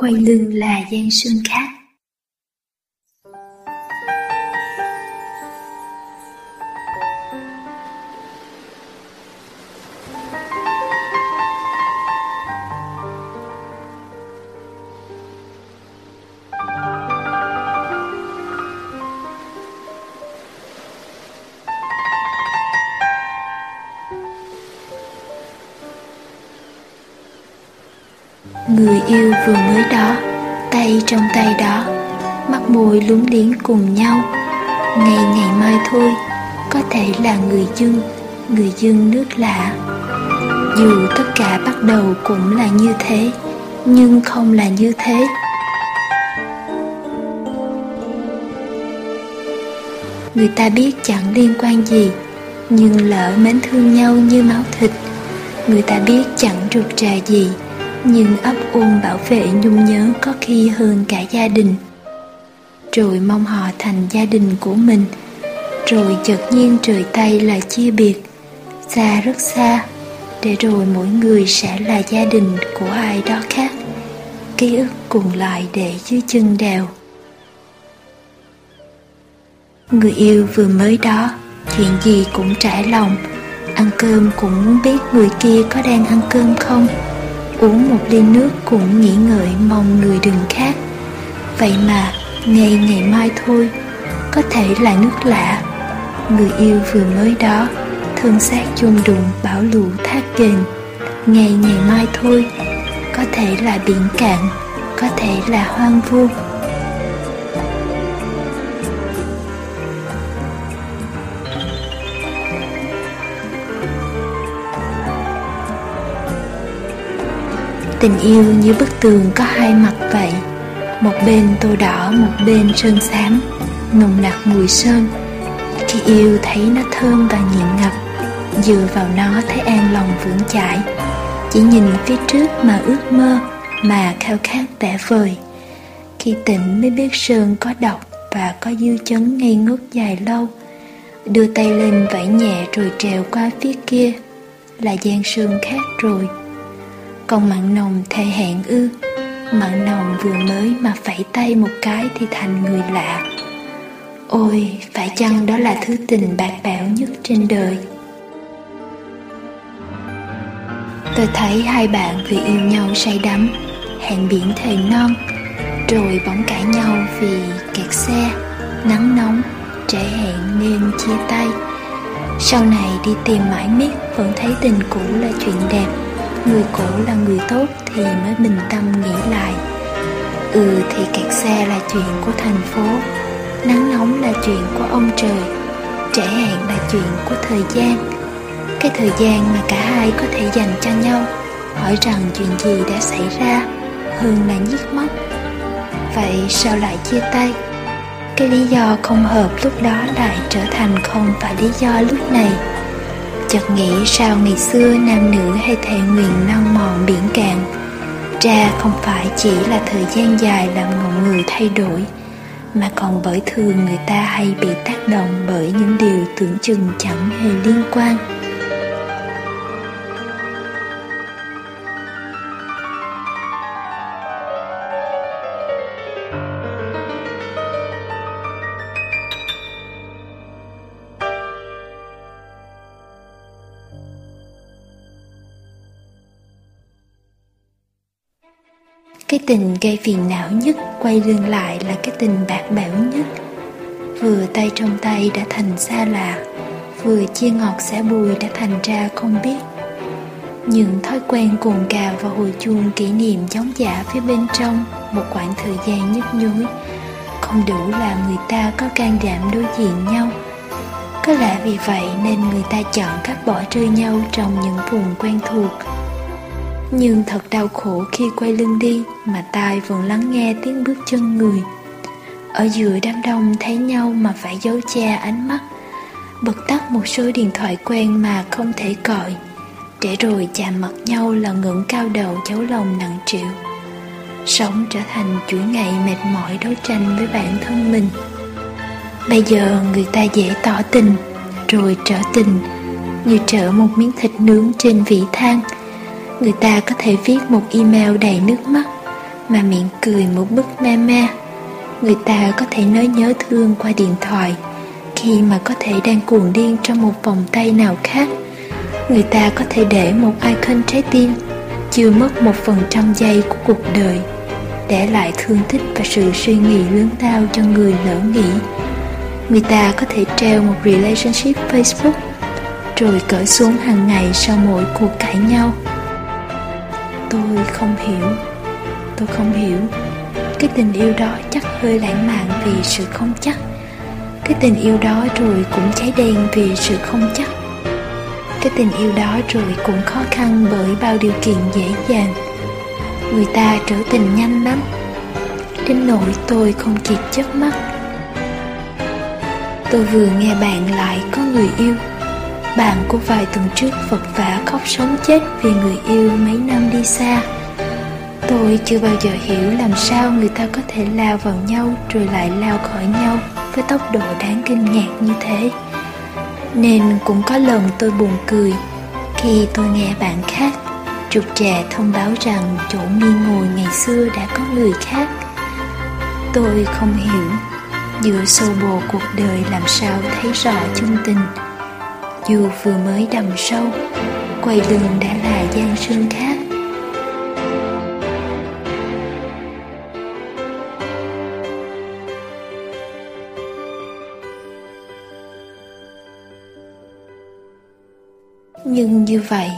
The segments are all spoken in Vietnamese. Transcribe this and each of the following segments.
quay lưng là gian sơn khác. Trong tay đó Mắt môi lúng liếng cùng nhau. Ngày ngày mai thôi, Có thể là người dưng Người dưng nước lạ. Dù tất cả bắt đầu cũng là như thế, Nhưng không là như thế. Người ta biết chẳng liên quan gì, Nhưng lỡ mến thương nhau như máu thịt. Người ta biết chẳng rụt rà gì nhưng ấp ôm bảo vệ nhung nhớ có khi hơn cả gia đình. Rồi mong họ thành gia đình của mình. Rồi chợt nhiên trời tay là chia biệt. Xa rất xa, để rồi mỗi người sẽ là gia đình của ai đó khác. Ký ức cùng lại để dưới chân đèo. Người yêu vừa mới đó, chuyện gì cũng trải lòng. Ăn cơm cũng muốn biết người kia có đang ăn cơm không uống một ly nước cũng nghĩ ngợi mong người đừng khác. Vậy mà, ngày ngày mai thôi, có thể là nước lạ. Người yêu vừa mới đó, thân xác chôn đụng bão lũ thác kền. Ngày ngày mai thôi, có thể là biển cạn, có thể là hoang vu. Tình yêu như bức tường có hai mặt vậy. Một bên tô đỏ, một bên sơn xám Nồng nặc mùi sơn. Khi yêu thấy nó thơm và nghiện ngập Dựa vào nó thấy an lòng vững chãi. Chỉ nhìn phía trước mà ước mơ Mà khao khát vẻ vời. Khi tỉnh mới biết sơn có độc Và có dư chấn ngây ngốc dài lâu. Đưa tay lên vẫy nhẹ rồi trèo qua phía kia. Là giang sơn khác rồi còn mặn nồng thề hẹn ư Mặn nồng vừa mới mà phẩy tay một cái thì thành người lạ. Ôi, phải chăng đó là thứ tình bạc bẽo nhất trên đời? Tôi thấy hai bạn vì yêu nhau say đắm Hẹn biển thề non Rồi bỗng cãi nhau vì kẹt xe Nắng nóng, trễ hẹn nên chia tay. Sau này đi tìm mãi miết Vẫn thấy tình cũ là chuyện đẹp người cũ là người tốt thì mới bình tâm nghĩ lại. Ừ thì kẹt xe là chuyện của thành phố. Nắng nóng là chuyện của ông trời. Trễ hẹn là chuyện của thời gian. Cái thời gian mà cả hai có thể dành cho nhau. Hỏi rằng chuyện gì đã xảy ra. Hơn là nhiếc móc vậy sao lại chia tay? Cái lý do không hợp lúc đó lại trở thành không phải lý do lúc này chợt nghĩ sao ngày xưa nam nữ hay thề nguyện non mòn biển cạn. Ra không phải chỉ là thời gian dài làm ngọn người thay đổi, mà còn bởi thường người ta hay bị tác động bởi những điều tưởng chừng chẳng hề liên quan. Tình gây phiền não nhất, quay lưng lại là cái tình bạc bẽo nhất. Vừa tay trong tay đã thành xa lạ, Vừa chia ngọt xẻ bùi đã thành ra không biết. Những thói quen cồn cào và hồi chuông kỷ niệm giống giả phía bên trong, Một khoảng thời gian nhức nhối. Không đủ làm người ta có can đảm đối diện nhau. Có lẽ vì vậy nên người ta chọn cách bỏ rơi nhau trong những vùng quen thuộc nhưng thật đau khổ khi quay lưng đi Mà tai vẫn lắng nghe tiếng bước chân người. Ở giữa đám đông thấy nhau mà phải giấu che ánh mắt Bật tắt một số điện thoại quen mà không thể gọi. Để rồi chạm mặt nhau là ngưỡng cao đầu cháu lòng nặng triệu. Sống trở thành chuỗi ngày mệt mỏi đấu tranh với bản thân mình. Bây giờ người ta dễ tỏ tình, Rồi trở tình, Như trở một miếng thịt nướng trên vị than Người ta có thể viết một email đầy nước mắt, mà miệng cười một bức ma ma người ta có thể nói nhớ thương qua điện thoại, khi mà có thể đang cuồng điên trong một vòng tay nào khác. Người ta có thể để một icon trái tim chưa mất một phần trăm giây của cuộc đời, để lại thương tích và sự suy nghĩ lớn lao cho người lỡ nghĩ. Người ta có thể treo một relationship facebook, rồi cởi xuống hàng ngày sau mỗi cuộc cãi nhau tôi không hiểu. Tôi không hiểu. Cái tình yêu đó chắc hơi lãng mạn vì sự không chắc. Cái tình yêu đó rồi cũng cháy đen vì sự không chắc. Cái tình yêu đó rồi cũng khó khăn bởi bao điều kiện dễ dàng. Người ta trở tình nhanh lắm. Đến nỗi tôi không kịp chớp mắt. Tôi vừa nghe bạn lại có người yêu bạn của vài tuần trước vật vã khóc sống chết vì người yêu mấy năm đi xa. Tôi chưa bao giờ hiểu làm sao người ta có thể lao vào nhau rồi lại lao khỏi nhau với tốc độ đáng kinh ngạc như thế. Nên cũng có lần tôi buồn cười khi tôi nghe bạn khác trục trà thông báo rằng chỗ mi ngồi ngày xưa đã có người khác. Tôi không hiểu, giữa sâu bồ cuộc đời làm sao thấy rõ chân tình dù vừa mới đầm sâu quay lưng đã là gian sương khác. Nhưng như vậy,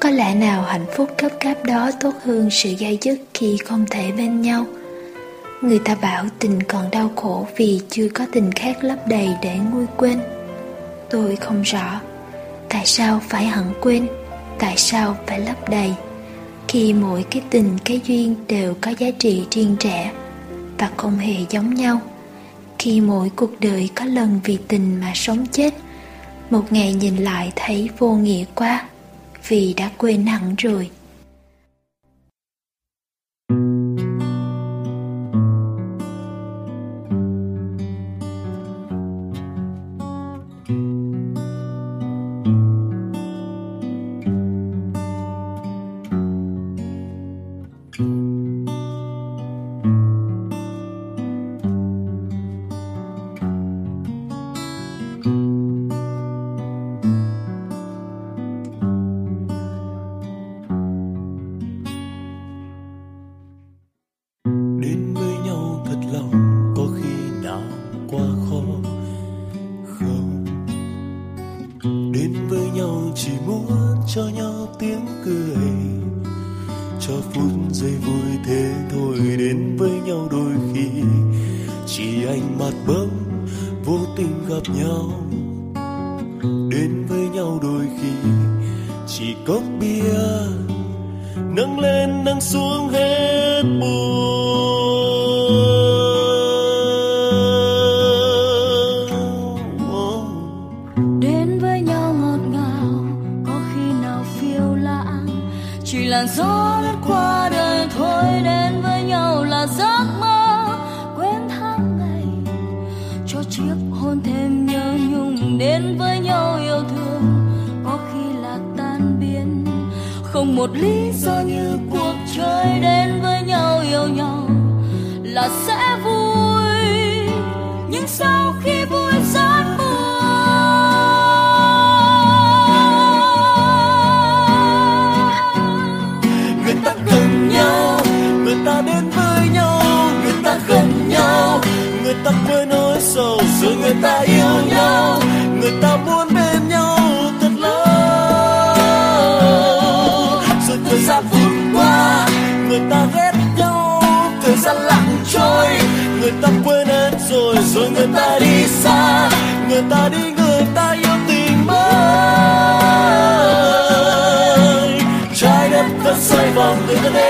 có lẽ nào hạnh phúc cấp cáp đó tốt hơn sự dây dứt khi không thể bên nhau? Người ta bảo tình còn đau khổ vì chưa có tình khác lấp đầy để nguôi quên. Tôi không rõ tại sao phải hận quên? Tại sao phải lấp đầy? Khi mỗi cái tình, cái duyên đều có giá trị riêng rẽ và không hề giống nhau. Khi mỗi cuộc đời có lần vì tình mà sống chết, một ngày nhìn lại thấy vô nghĩa quá, vì đã quên hẳn rồi. vô tình gặp nhau. Đến với nhau đôi khi chỉ cốc bia. Nâng lên, nâng xuống hết buồn. Không một lý do như cuộc chơi đến với nhau yêu nhau là sẽ vui. Nhưng sau khi vui rất buồn, người ta cần nhau, người ta đến với nhau, người ta gần nhau, người ta quên nỗi sầu, rồi người ta yêu nhau, người ta muốn rồi người ta đi xa, người ta đi người ta yêu tình mới. Trái đất vẫn xoay vòng từ nơi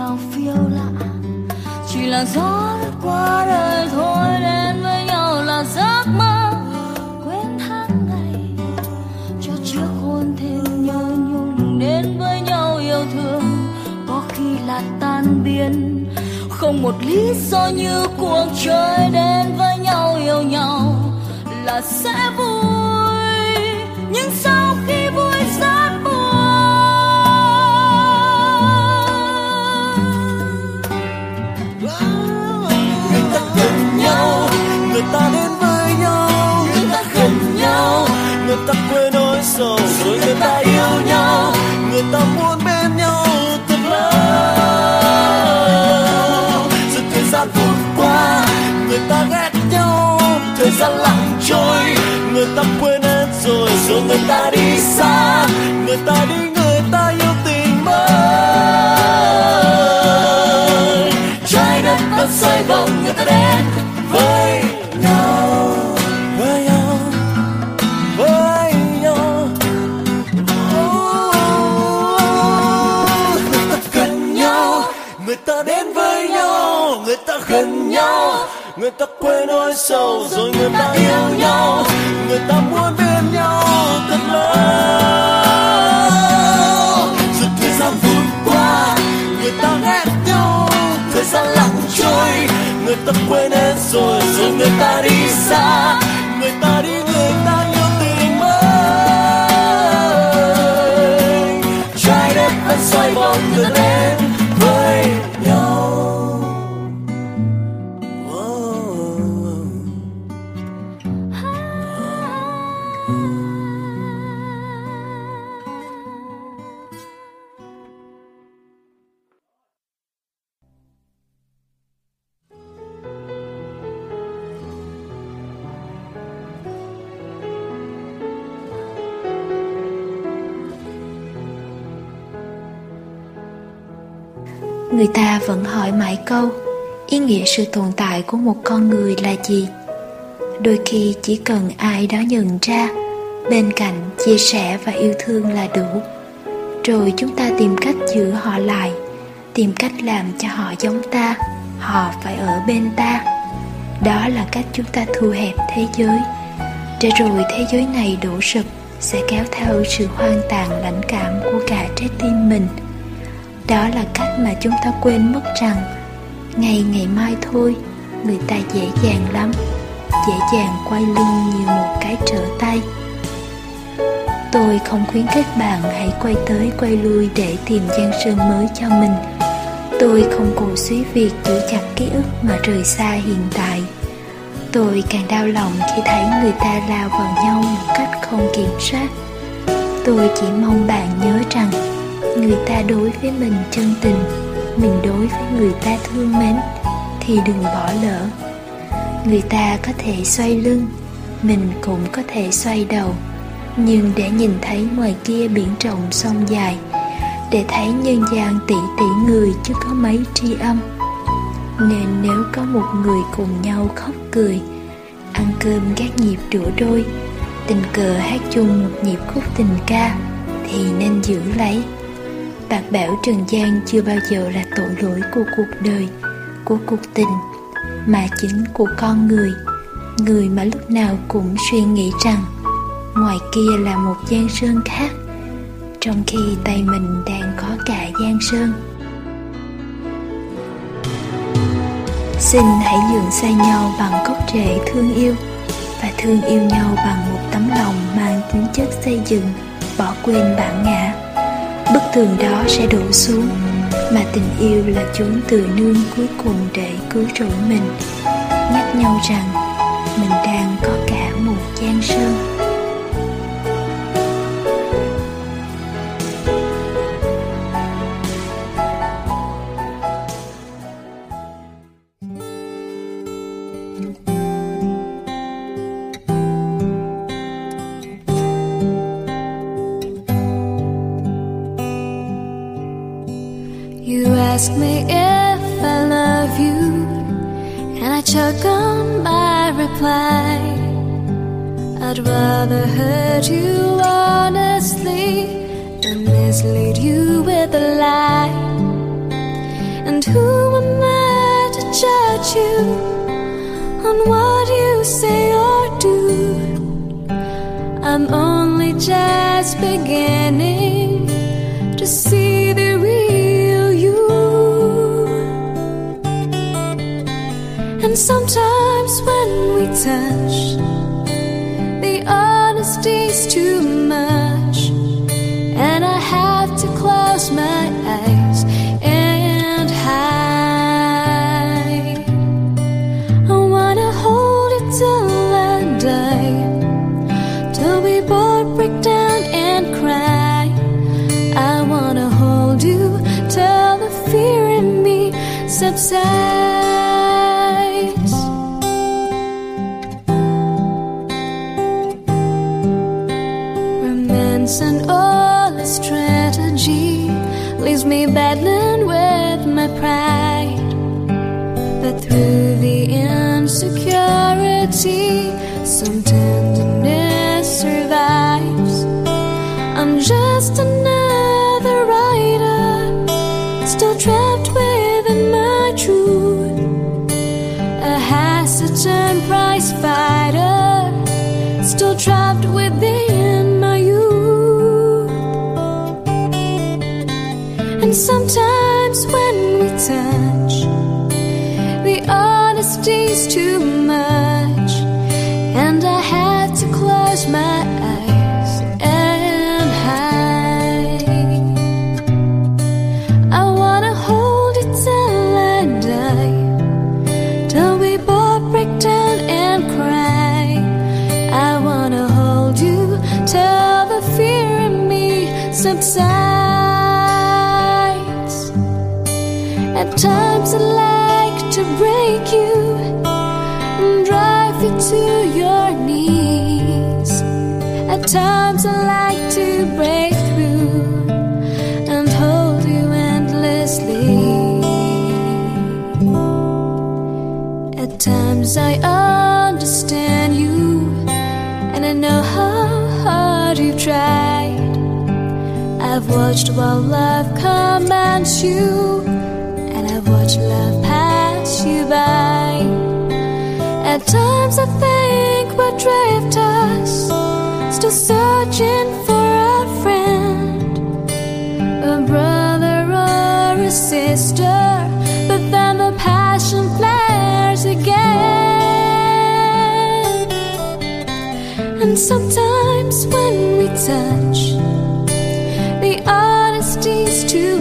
nào phiêu lạ. Chỉ là gió qua đời thôi, đến với nhau là giấc mơ. Quên tháng ngày, cho chiếc hôn thêm nhớ nhung, đến với nhau yêu thương. Có khi là tan biến, không một lý do như cuộc chơi đến với nhau yêu nhau là sẽ vui. Nhưng sao rồi người ta đi xa, người ta đi, người ta yêu tình mới. Trái đất vẫn xoay vòng, người ta đến với nhau với nhau với nhau. Người ta gần nhau, người ta đến với nhau, người ta gần nhau người ta quên nỗi sầu rồi người ta yêu nhau. Người ta muốn bên nhau thật lâu. Rồi thời gian vụt qua, người ta ghét nhau, thời gian lặng trôi. Người ta quên hết rồi rồi người ta đi xa. Người ta đi người ta yêu tình mới. Trái đất vẫn xoay vòng từ đây. Ta vẫn hỏi mãi câu, ý nghĩa sự tồn tại của một con người là gì? Đôi khi chỉ cần ai đó nhận ra, bên cạnh chia sẻ và yêu thương là đủ. Rồi chúng ta tìm cách giữ họ lại, tìm cách làm cho họ giống ta, họ phải ở bên ta. Đó là cách chúng ta thu hẹp thế giới. Để rồi thế giới này đổ sụp, sẽ kéo theo sự hoang tàn lãnh cảm của cả trái tim mình đó là cách mà chúng ta quên mất rằng, ngày ngày mai thôi, người ta dễ dàng lắm, dễ dàng quay lưng như một cái trở tay. Tôi không khuyến khích bạn hãy quay tới quay lui để tìm giang sơn mới cho mình. Tôi không cổ suý việc giữ chặt ký ức mà rời xa hiện tại. Tôi càng đau lòng khi thấy người ta lao vào nhau một cách không kiểm soát. Tôi chỉ mong bạn nhớ rằng người ta đối với mình chân tình, mình đối với người ta thương mến, thì đừng bỏ lỡ. Người ta có thể xoay lưng, mình cũng có thể xoay đầu. Nhưng để nhìn thấy ngoài kia biển rộng sông dài, để thấy nhân gian tỷ tỷ người chứ có mấy tri âm. Nên nếu có một người cùng nhau khóc cười, ăn cơm gác nhịp rửa đôi, tình cờ hát chung một nhịp khúc tình ca, thì nên giữ lấy bạc bảo trần gian chưa bao giờ là tội lỗi của cuộc đời, của cuộc tình, mà chính của con người. Người mà lúc nào cũng suy nghĩ rằng, ngoài kia là một giang sơn khác, trong khi tay mình đang có cả giang sơn. Xin hãy dường xây nhau bằng gốc rễ thương yêu, và thương yêu nhau bằng một tấm lòng mang tính chất xây dựng, bỏ quên bản ngã bức tường đó sẽ đổ xuống, mà tình yêu là chốn từ nương cuối cùng để cứu rỗi mình. Nhắc nhau rằng mình đang có cả một gian sơn. Ask me if I love you, and I choke on my reply. I'd rather hurt you honestly than mislead you with a lie. And who am I to judge you on what you say or do? I'm only just beginning subsides. Romance and all the strategy leaves me battling with my pride. But through the insecurity, some honesty's too much, and I have to close my eyes and hide. I wanna hold it till I die, till we both break down and cry. I wanna hold you till the fear in me subsides. At times I like to break you to your knees. At times I like to break through and hold you endlessly. At times I understand you, and I know how hard you've tried. I've watched while love commands you, At times I think what drift us, still searching for a friend, a brother or a sister. But then the passion flares again. And sometimes when we touch, the honesty's too